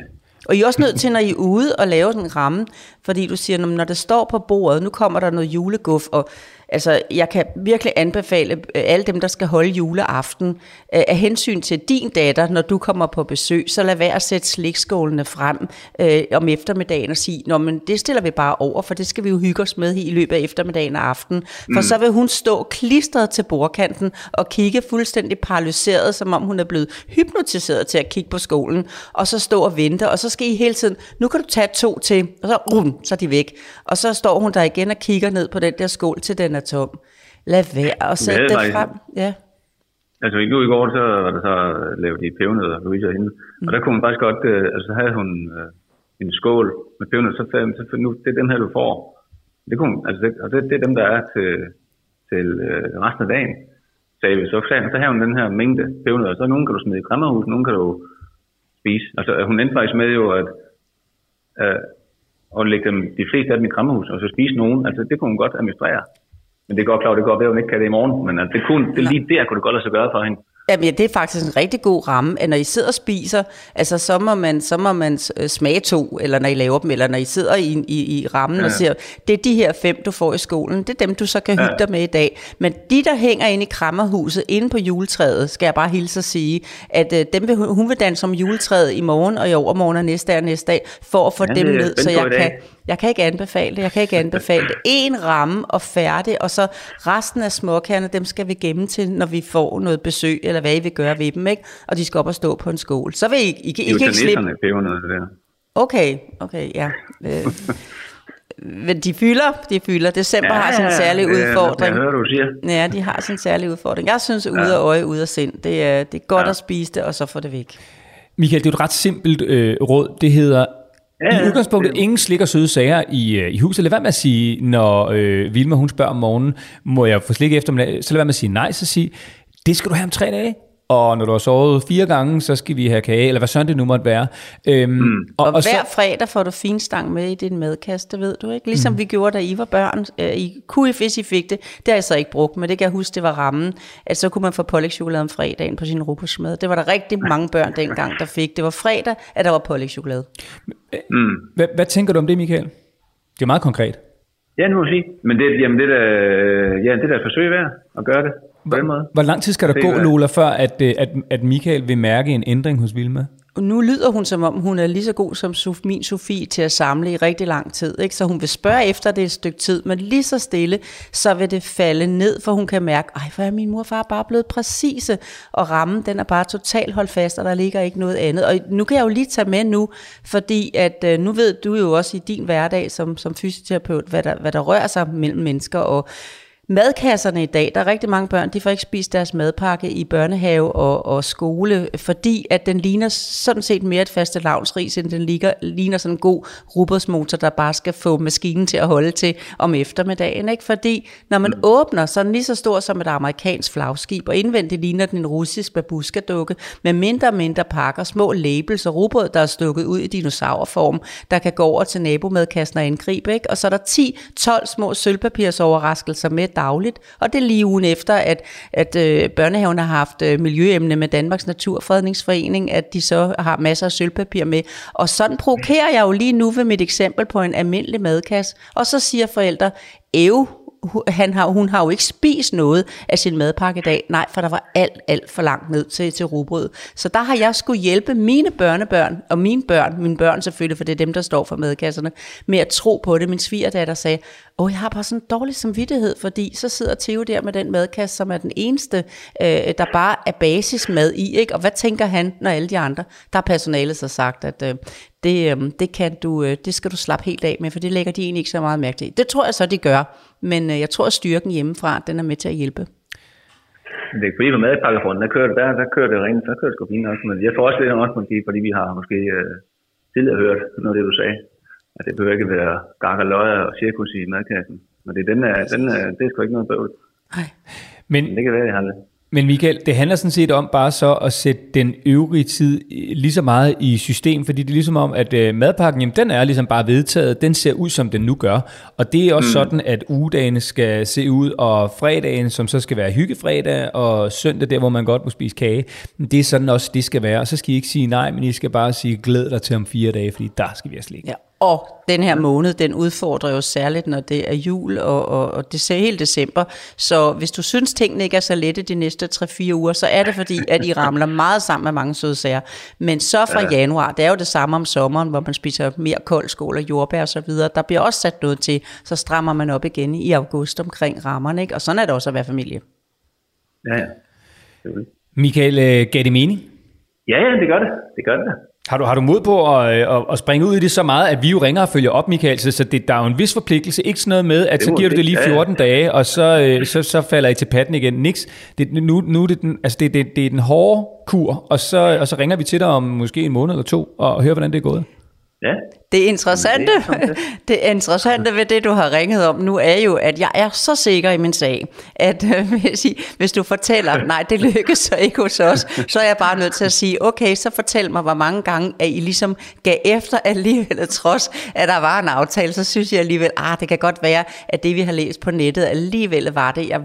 Og I er også nødt til, når I er ude og lave sådan en ramme, fordi du siger, "Nå, men når det står på bordet, nu kommer der noget juleguf, og altså, jeg kan virkelig anbefale øh, alle dem, der skal holde juleaften, øh, af hensyn til din datter, når du kommer på besøg, så lad være at sætte slikskålene frem øh, om eftermiddagen og sige, Nå, men det stiller vi bare over, for det skal vi jo hygge os med i løbet af eftermiddagen og aftenen. For så vil hun stå klistret til bordkanten og kigge fuldstændig paralyseret, som om hun er blevet hypnotiseret til at kigge på skolen, og så stå og vente, og så skal I hele tiden, nu kan du tage to til, og så, rum, så er de væk. Og så står hun der igen og kigger ned på den der skål, til den er tom. Lad være at sætte faktisk- frem. Ja. Altså nu i går, så var der så lavet de pebernødder, Louise og hende. Og der kunne hun faktisk godt, øh, altså så havde hun øh, en skål med pebernødder, så, sagde hun, så nu, det er dem her, du får. Det kunne, altså det, og det, det er dem, der er til, til øh, resten af dagen. Sagde vi. Så, så havde hun den her mængde pebernødder, så nogle kan du smide i kræmmerhus, nogle kan du spise. Altså hun endte faktisk med jo, at øh, at lægge dem, de fleste af dem i kræmmerhus, og så spise nogen. Altså det kunne hun godt administrere. Men det er godt klart, det går være, at hun ikke kan det i morgen. Men altså, det kunne, det lige der kunne det godt lade sig gøre for hende. Jamen, ja, det er faktisk en rigtig god ramme, at når I sidder og spiser, altså så må man, så må man øh, smage to, eller når I laver dem, eller når I sidder i, i, i rammen ja. og siger, det er de her fem, du får i skolen, det er dem, du så kan hygge Ja. dig med i dag. Men de, der hænger inde i krammerhuset, inde på juletræet, skal jeg bare hilse at sige, at øh, dem vil, hun vil danse om juletræet i morgen, og i overmorgen og næste dag og næste dag, for at få Ja, dem ned, så jeg kan, jeg kan ikke anbefale det. Jeg kan ikke anbefale det. En ramme og færdig, og så resten af småkærne, dem skal vi gemme til, når vi får noget besøg, eller hvad I vil gøre ved dem, ikke? Og de skal op og stå på en skål. Så vil I, I, I, I kan ikke slippe. Jutanisserne, pebernødder, det der. Okay, okay, ja. Øh, men de fylder, de fylder. December har sin særlige det er- udfordring. Jeg hører, du siger. Ja, de har sin særlige udfordring. Jeg synes, ude af øje, ude af sind. Det er, det er godt Ja. at spise det, og så få det væk. Michael, det er et ret simpelt øh, råd. Det hedder Ja, i udgangspunktet ingen slik og søde sager i, øh, i huset. Lad være med at sige, når øh, Vilma hun spørger om morgenen, må jeg få slik efter? Så lad være med at sige nej, så sig, det skal du have om tre dage. Og når du har sovet fire gange, så skal vi have kage, eller hvad sådan det nu måtte være. Øhm, mm. Og, og, og hver så, fredag får du finstang med i din madkasse, det ved du ikke. Ligesom mm. vi gjorde, da I var børn. Øh, I kunne, hvis I fik det. Det har jeg så ikke brugt, men det kan jeg huske, det var rammen. At så kunne man få pålægtschokolade om fredagen på sin rugbrødsmad. Det var der rigtig mange børn dengang, der fik. Det var fredag, at der var pålægtschokolade. Mm. Hvad, hvad tænker du om det, Michael? Det er meget konkret. Ja, nu må jeg sige. Men det, jamen, det, der, ja, det der er et forsøg værd at gøre det måde. Hvor lang tid skal der Det gå, Lola, før at, øh, at, at Michael vil mærke en ændring hos Vilma? Nu lyder hun som om, hun er lige så god som Sof- min Sofie til at samle i rigtig lang tid. Ikke? Så hun vil spørge efter det et stykke tid, men lige så stille, så vil det falde ned, for hun kan mærke, ej, hvor er min mor og far bare blevet præcise, og rammen, den er bare totalt holdt fast, og der ligger ikke noget andet. Og nu kan jeg jo lige tage med nu, fordi at øh, nu ved du jo også i din hverdag som, som fysioterapeut, hvad der, hvad der rører sig mellem mennesker, og Madkasserne i dag, der er rigtig mange børn, de får ikke spist deres madpakke i børnehave og, og skole, fordi at den ligner sådan set mere et faste lavnsris, end den ligger, ligner sådan en god robotsmotor, der bare skal få maskinen til at holde til om eftermiddagen. Ikke? Fordi når man åbner, så er den lige så stor som et amerikansk flagskib, og indvendigt ligner den en russisk babuskadukke med mindre og mindre pakker, små labels og robot, der er stukket ud i dinosaurform, der kan gå over til nabomadkassen og angribe. Ikke? Og så er der 10-12 små sølvpapirsoverraskelser med dagligt, og det er lige ugen efter, at, at øh, børnehaven har haft øh, miljøemne med Danmarks Naturfredningsforening, at de så har masser af sølvpapir med. Og sådan provokerer jeg jo lige nu ved mit eksempel på en almindelig madkasse, og så siger forældre, æv, han har, hun har jo ikke spist noget af sin madpakke i dag. Nej, for der var alt, alt for langt ned til, til rugbrød. Så der har jeg skulle hjælpe mine børnebørn, og mine børn, mine børn selvfølgelig, for det er dem, der står for madkasserne, med at tro på det. Min svigerdatter sagde, og jeg har bare sådan en dårlig samvittighed, fordi så sidder Theo der med den madkasse, som er den eneste, øh, der bare er basismad i, ikke? Og hvad tænker han, når alle de andre? Der har personalet så sagt, at øh, det, øh, det, kan du, øh, det skal du slappe helt af med, for det lægger de egentlig ikke så meget mærke til. Det tror jeg så, de gør, men øh, jeg tror, at styrken hjemmefra, den er med til at hjælpe. Det er fordi på madpakkefronten, der kører det, der, der kører det rent, der kører det sgu fint også. Men jeg tror også lidt også måske, fordi vi har måske øh, tidligere hørt noget af det, du sagde. At det behøver ikke være gak og løjer og cirkus i madkassen. Men det, er den er, den er, det er sgu ikke noget bøvl. Nej. Men, Men det kan være, det handler. men Michael, det handler sådan set om bare så at sætte den øvrige tid lige så meget i system, fordi det er ligesom om, at øh, madpakken, jamen, den er ligesom bare vedtaget, den ser ud, som den nu gør. Og det er også mm. sådan, at ugedagene skal se ud, og fredagen, som så skal være hyggefredag, og søndag, der hvor man godt må spise kage, det er sådan også, det skal være. Og så skal I ikke sige nej, men I skal bare sige, glæd dig til om fire dage, fordi der skal vi have slik. Ja. Og den her måned, den udfordrer jo særligt, når det er jul, og, og, og det er hele december. Så hvis du synes, tingene ikke er så lette de næste 3-4 uger, så er det fordi, at I ramler meget sammen med mange søde sager. Men så fra ja. januar, det er jo det samme om sommeren, hvor man spiser mere koldskål og jordbær og så videre. Der bliver også sat noget til, så strammer man op igen i august omkring rammerne. Ikke? Og sådan er det også at være familie. Ja, ja. Michael, øh, gav det mening? Ja, ja, det gør det. Det gør det. Har du, har du mod på at, at, at springe ud i det så meget, at vi jo ringer og følger op, Michael? Så det, der er jo en vis forpligtelse. Ikke sådan noget med, at så giver du det. lige Ja, ja. 14 dage, og så, øh, så, så falder I til patten igen. Niks. Det, nu, nu det, den, altså det, det, det er den hårde kur, og så, og så ringer vi til dig om måske en måned eller to, og hører, hvordan det er gået. Ja, Det interessante, det er interessante ved det, du har ringet om nu, er jo, at jeg er så sikker i min sag, at øh, jeg sige, hvis du fortæller, nej, det lykkes så ikke hos os, så er jeg bare nødt til at sige, okay, så fortæl mig, hvor mange gange, at I ligesom gav efter alligevel, trods at der var en aftale, så synes jeg alligevel, ah, det kan godt være, at det, vi har læst på nettet, alligevel var det jeg,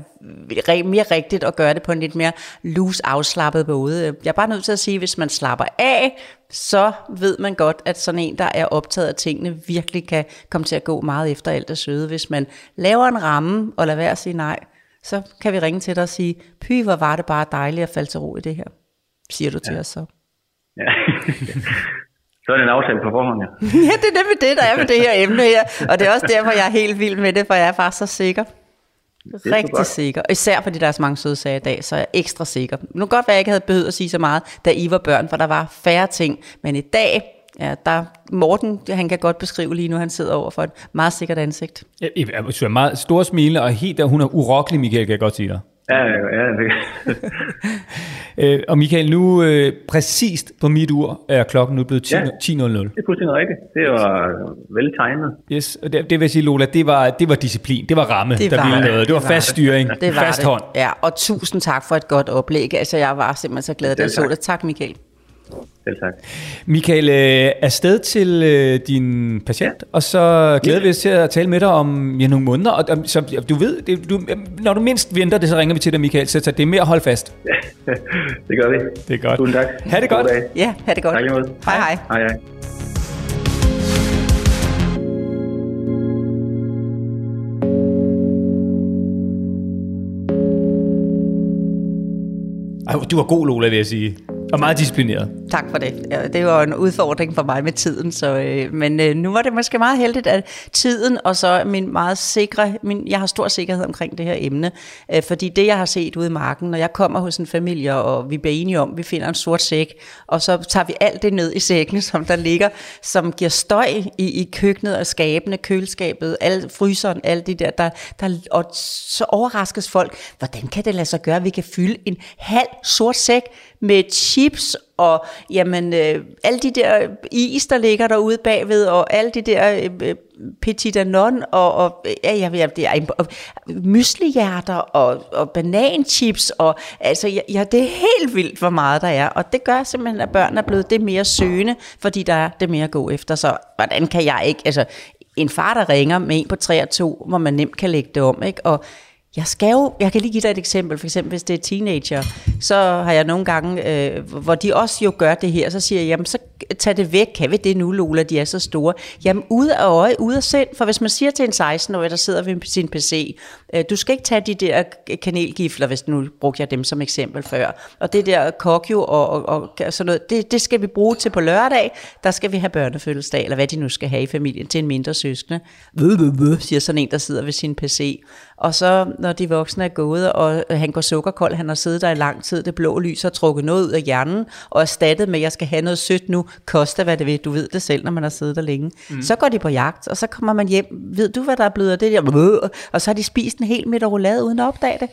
re- mere rigtigt at gøre det på en lidt mere loose, afslappet måde. Jeg er bare nødt til at sige, hvis man slapper af, så ved man godt, at sådan en, der er optaget af tingene, virkelig kan komme til at gå meget efter alt det søde. Hvis man laver en ramme og lader være at sige nej, så kan vi ringe til dig og sige, py, hvor var det bare dejligt at falde til ro i det her. Siger du til ja. os så. ja. så er det en aftale på forhånd, ja. ja, det er nemlig det, der er med det her emne her. Og det er også derfor, jeg er helt vild med det, for jeg er bare så sikker. Rigtig sikker. Især fordi der er så mange søde sager i dag, så er jeg ekstra sikker. Nu kan godt være, at jeg ikke havde behøvet at sige så meget, da I var børn, for der var færre ting. Men i dag, ja, der, Morten, han kan godt beskrive lige nu, han sidder over for et meget sikkert ansigt. Jeg, jeg, jeg er meget stor smilende, og helt der, hun er urokkelig, Michael, kan jeg godt sige dig. Ja, ja, det. øh, og Michael, nu øh, præcist på mit ur er klokken nu blevet 10.00. Ja. 10.00. Det er fuldstændig rigtigt. Det var vel tegnet. Yes, og det, det vil sige, Lola, det var, det var disciplin, det var ramme, Det der var ville det. noget. Det var Det var fast styring, Det var fast det. hånd. Ja, og tusind tak for et godt oplæg. Altså, jeg var simpelthen så glad, da jeg så det. Tak, Michael. Selv tak. Michael, øh, afsted til øh, din patient, og så glæder vi os til at tale med dig om ja, nogle måneder. Og, og, så, du ved, det, du, når du mindst venter det, så ringer vi til dig, Michael. Så, så det er mere at holde fast. det gør vi. Det er godt. Tusind tak. Ha' det godt. God dag. Ja, ha' det godt. Tak måde. Hej, hej. Hej, hej. Ej, du var god, Lola, vil jeg sige. Og meget disciplineret. Tak for det. Ja, det var en udfordring for mig med tiden, så, øh, men øh, nu var det måske meget heldigt, at tiden og så min meget sikre, min, jeg har stor sikkerhed omkring det her emne, øh, fordi det jeg har set ude i marken, når jeg kommer hos en familie, og vi bliver enige om, vi finder en sort sæk, og så tager vi alt det ned i sækken, som der ligger, som giver støj i, i køkkenet og skabene, køleskabet, al, fryseren, alt det der, der, der, og så overraskes folk, hvordan kan det lade sig gøre, at vi kan fylde en halv sort sæk med chips og jamen, øh, alle de der is, der ligger derude bagved, og alle de der øh, øh petit anon, og, og ja, ja, ja, det er, og myslihjerter, og, og bananchips, og altså, ja, ja, det er helt vildt, hvor meget der er, og det gør simpelthen, at børn er blevet det mere søgende, fordi der er det mere at gå efter, så hvordan kan jeg ikke, altså, en far, der ringer med en på 3 og 2, hvor man nemt kan lægge det om, ikke, og jeg skal jo, jeg kan lige give dig et eksempel, for eksempel hvis det er teenager, så har jeg nogle gange, øh, hvor de også jo gør det her, så siger jeg, jamen så tag det væk, kan vi det nu Lola, de er så store. Jamen ude af øje, ude af sind, for hvis man siger til en 16-årig, der sidder ved sin PC, øh, du skal ikke tage de der kanelgifler, hvis nu brugte jeg dem som eksempel før, og det der kokjo og, og, og sådan noget, det, det skal vi bruge til på lørdag, der skal vi have børnefødselsdag, eller hvad de nu skal have i familien, til en mindre søskende. Vø, vø, siger sådan en, der sidder ved sin PC. Og så, når de voksne er gået, og han går sukkerkold, han har siddet der i lang tid, det blå lys har trukket noget ud af hjernen, og erstattet med, at jeg skal have noget sødt nu, koster hvad det vil, du ved det selv, når man har siddet der længe. Mm. Så går de på jagt, og så kommer man hjem, ved du, hvad der er blevet af det der, og så har de spist en hel middag roulade uden at opdage det.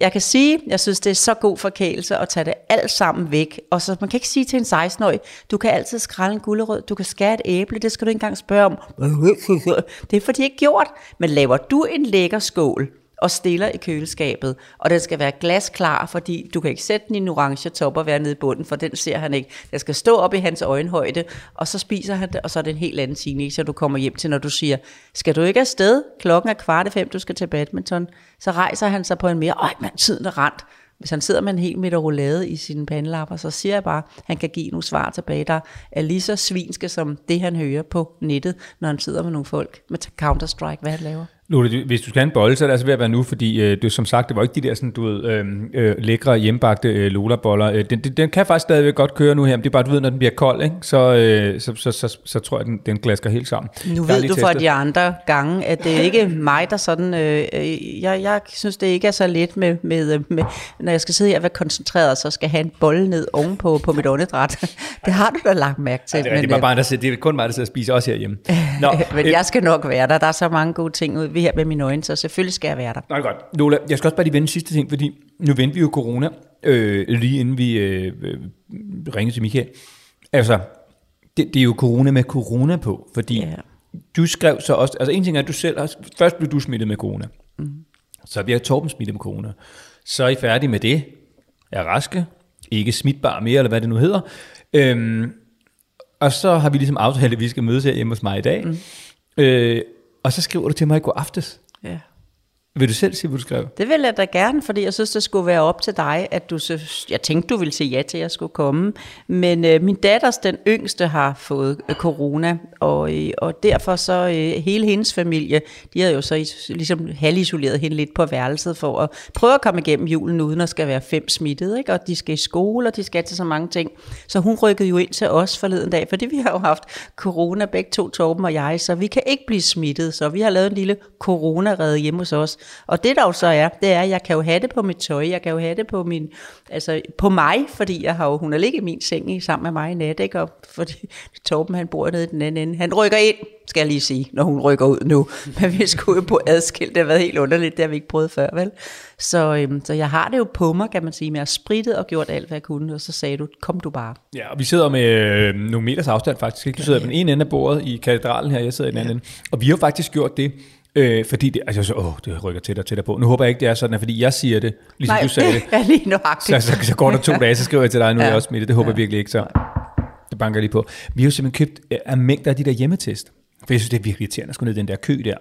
Jeg kan sige, jeg synes, det er så god forkælelse at tage det alt sammen væk. Og så man kan ikke sige til en 16-årig, du kan altid skrælle en gulerod, du kan skære et æble, det skal du ikke engang spørge om. Det er for de ikke gjort. Men laver du en lækker skål, og stiller i køleskabet, og den skal være glasklar, fordi du kan ikke sætte den i en orange top og være nede i bunden, for den ser han ikke. Den skal stå op i hans øjenhøjde, og så spiser han det, og så er det en helt anden teenager, du kommer hjem til, når du siger, skal du ikke afsted? Klokken er kvart i fem, du skal til badminton. Så rejser han sig på en mere, øj mand, tiden er rent. Hvis han sidder med en hel meter roulade i sine pandelapper, så siger jeg bare, at han kan give nogle svar tilbage, der er lige så svinske som det, han hører på nettet, når han sidder med nogle folk med Counter-Strike, hvad han laver. Du- hvis du skal have en bolle, så er det altså ved at være nu, fordi øh, det, som sagt, det var ikke de der sådan, du ved, øh, øh, lækre hjemmebagte øh, Lola-boller. Øh, den, den, den kan faktisk stadigvæk godt køre nu her, men det er bare, du ved, når den bliver kold, ikke? Så, øh, så, så, så, så, tror jeg, den, den glasker helt sammen. Nu ved du fra testet. de andre gange, at det er ikke mig, der sådan... Øh, øh, jeg, jeg synes, det ikke er så let med, med, med... Når jeg skal sidde her og være koncentreret, så skal jeg have en bolle ned ovenpå på mit åndedræt. det har du da lagt mærke til. Ja, det, er, det, er bare, bare, der sidder, det er kun mig, der sidder og spiser også herhjemme. Nå, øh, men øh, jeg skal nok være der. Der er så mange gode ting ud ved her med mine øjne, så selvfølgelig skal jeg være der. Er godt. Lola, jeg skal også bare lige vende en sidste ting, fordi nu vendte vi jo corona, øh, lige inden vi øh, ringede til Michael. Altså, det, det er jo corona med corona på, fordi Ja. du skrev så også, altså en ting er, at du selv har, først blev du smittet med corona, mm. så bliver Torben smittet med corona, så er I færdige med det, er raske, ikke smitbar mere, eller hvad det nu hedder, øhm, og så har vi ligesom aftalt, at vi skal mødes her hjemme hos mig i dag, mm. øh, og så skriver du til mig i går aftes, Ja vil du selv sige, hvad du skrev? Det vil jeg da gerne, fordi jeg synes, det skulle være op til dig, at du så, jeg tænkte, du ville sige ja til, at jeg skulle komme. Men øh, min datters, den yngste, har fået øh, corona, og, øh, og derfor så øh, hele hendes familie, de havde jo så is- ligesom halvisoleret hende lidt på værelset for at prøve at komme igennem julen, uden at skal være fem smittet, ikke? og de skal i skole, og de skal til så mange ting. Så hun rykkede jo ind til os forleden dag, fordi vi har jo haft corona, begge to, Torben og jeg, så vi kan ikke blive smittet, så vi har lavet en lille corona-redde hjemme hos os. Og det der jo så er, det er, at jeg kan jo have det på mit tøj, jeg kan jo have det på min, altså på mig, fordi jeg har jo, hun har ligget i min seng sammen med mig i nat, ikke? Og fordi Torben han bor nede i den anden ende. Han rykker ind, skal jeg lige sige, når hun rykker ud nu. Men vi skulle jo på adskilt, det har været helt underligt, det har vi ikke prøvet før, vel? Så, øhm, så jeg har det jo på mig, kan man sige, med at spritte og gjort alt, hvad jeg kunne, og så sagde du, kom du bare. Ja, og vi sidder med øh, nogle meters afstand faktisk. Ikke? Du sidder på den ene ende af bordet i katedralen her, jeg sidder i den anden ende. Og vi har faktisk gjort det, Øh, fordi det, altså, så, åh, det rykker tættere og tættere på. Nu håber jeg ikke, det er sådan, at fordi jeg siger det, ligesom Nej, du sagde det, er lige så, så, så går der to dage, så skriver jeg til dig, nu ja. er jeg også smittet. Det håber jeg virkelig ikke, så det banker lige på. Vi har jo simpelthen købt øh, af mængder af de der hjemmetest. For jeg synes, det er virkelig irriterende at skulle ned i den der kø der.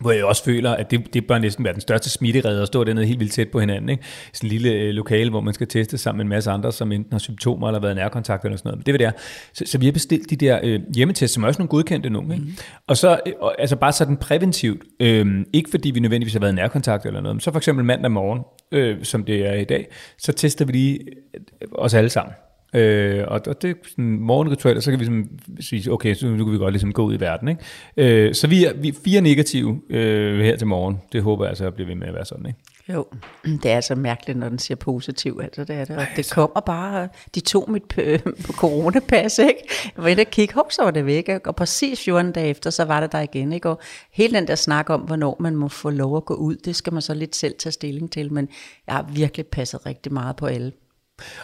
Hvor jeg også føler, at det, det bør næsten være den største smitterede at stå dernede helt vildt tæt på hinanden. Ikke? Sådan en lille øh, lokale, hvor man skal teste sammen med en masse andre, som enten har symptomer eller har været nærkontakt eller sådan noget. Men det vil det er. Så, så vi har bestilt de der øh, hjemmetest, som er også nogle godkendte nogle. Ikke? Mm. Og så øh, altså bare sådan præventivt. Øh, ikke fordi vi nødvendigvis har været nærkontakt eller noget. Men så for eksempel mandag morgen, øh, som det er i dag, så tester vi lige øh, os alle sammen. Øh, og, og det er sådan morgenritual, og så kan vi sådan sige, okay, så nu kan vi godt ligesom gå ud i verden. Ikke? Øh, så vi er, vi er fire negative øh, her til morgen. Det håber jeg altså at blive ved med at være sådan. Ikke? Jo, det er altså mærkeligt, når den siger positiv. Altså, det er det. Og det altså. kommer bare, de tog mit p- coronapas, ikke? Jeg var inde og kigge, så var det væk. Ikke? Og præcis 14 dage efter, så var det der igen. Ikke? Og hele den der snak om, hvornår man må få lov at gå ud, det skal man så lidt selv tage stilling til. Men jeg har virkelig passet rigtig meget på alle.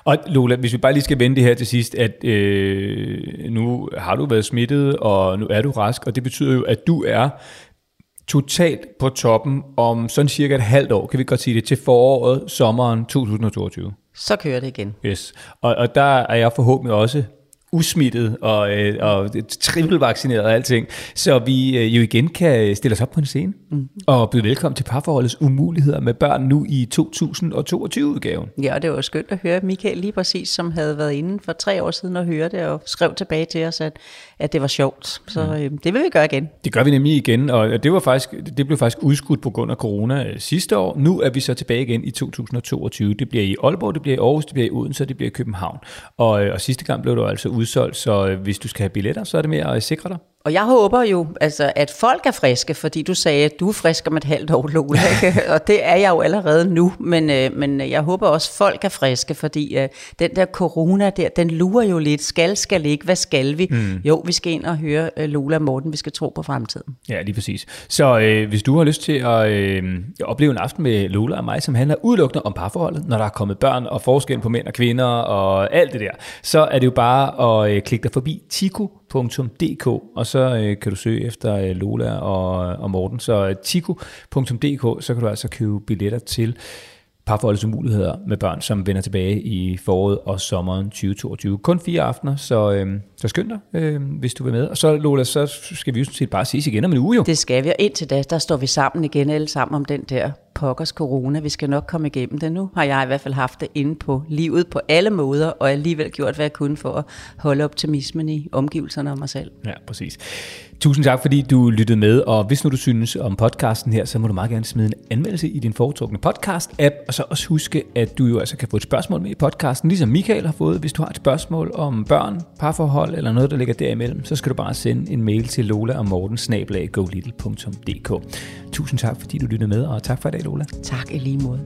Og Lola, hvis vi bare lige skal vende det her til sidst, at øh, nu har du været smittet, og nu er du rask, og det betyder jo, at du er totalt på toppen om sådan cirka et halvt år, kan vi godt sige det, til foråret, sommeren 2022. Så kører det igen. Yes. Og, og der er jeg forhåbentlig også usmittet og, øh, og trippelvaccineret og alting, så vi øh, jo igen kan stille os op på en scene mm. og byde velkommen til parforholdets umuligheder med børn nu i 2022-udgaven. Ja, og det var skønt at høre Michael lige præcis, som havde været inde for tre år siden og høre det og skrev tilbage til os, at, at det var sjovt. Så mm. øh, det vil vi gøre igen. Det gør vi nemlig igen, og det, var faktisk, det blev faktisk udskudt på grund af corona øh, sidste år. Nu er vi så tilbage igen i 2022. Det bliver i Aalborg, det bliver i Aarhus, det bliver i Odense, det bliver i København. Og, øh, og sidste gang blev det altså udsolgt, så øh, hvis du skal have billetter, så er det mere at sikre dig. Og jeg håber jo, altså, at folk er friske, fordi du sagde, at du er frisk om et halvt år, Lola, ikke? og det er jeg jo allerede nu, men, øh, men jeg håber også, at folk er friske, fordi øh, den der corona der, den lurer jo lidt, skal, skal ikke, hvad skal vi? Mm. Jo, vi skal ind og høre øh, Lola Morten, vi skal tro på fremtiden. Ja, lige præcis. Så øh, hvis du har lyst til at øh, opleve en aften med Lola og mig, som handler udelukkende om parforholdet, når der er kommet børn og forskel på mænd og kvinder og alt det der, så er det jo bare at øh, klikke dig forbi tico.dk, og så øh, kan du søge efter øh, Lola og, og Morten. Så øh, tico.dk, så kan du altså købe billetter til parforholdets muligheder med børn, som vender tilbage i foråret og sommeren 2022. Kun fire aftener, så, øh, så skynd dig, øh, hvis du vil med. Og så Lola, så skal vi jo set bare ses igen om en uge jo. Det skal vi, og indtil da, der står vi sammen igen alle sammen om den der pokkers corona. Vi skal nok komme igennem det nu. Har jeg i hvert fald haft det inde på livet på alle måder, og alligevel gjort, hvad jeg kunne for at holde optimismen i omgivelserne og mig selv. Ja, præcis. Tusind tak, fordi du lyttede med, og hvis nu du synes om podcasten her, så må du meget gerne smide en anmeldelse i din foretrukne podcast-app, og så også huske, at du jo altså kan få et spørgsmål med i podcasten, ligesom Michael har fået. Hvis du har et spørgsmål om børn, parforhold eller noget, der ligger derimellem, så skal du bare sende en mail til Lola og Morten, Tusind tak, fordi du lyttede med, og tak for i dag, Lola. Tak i lige måde.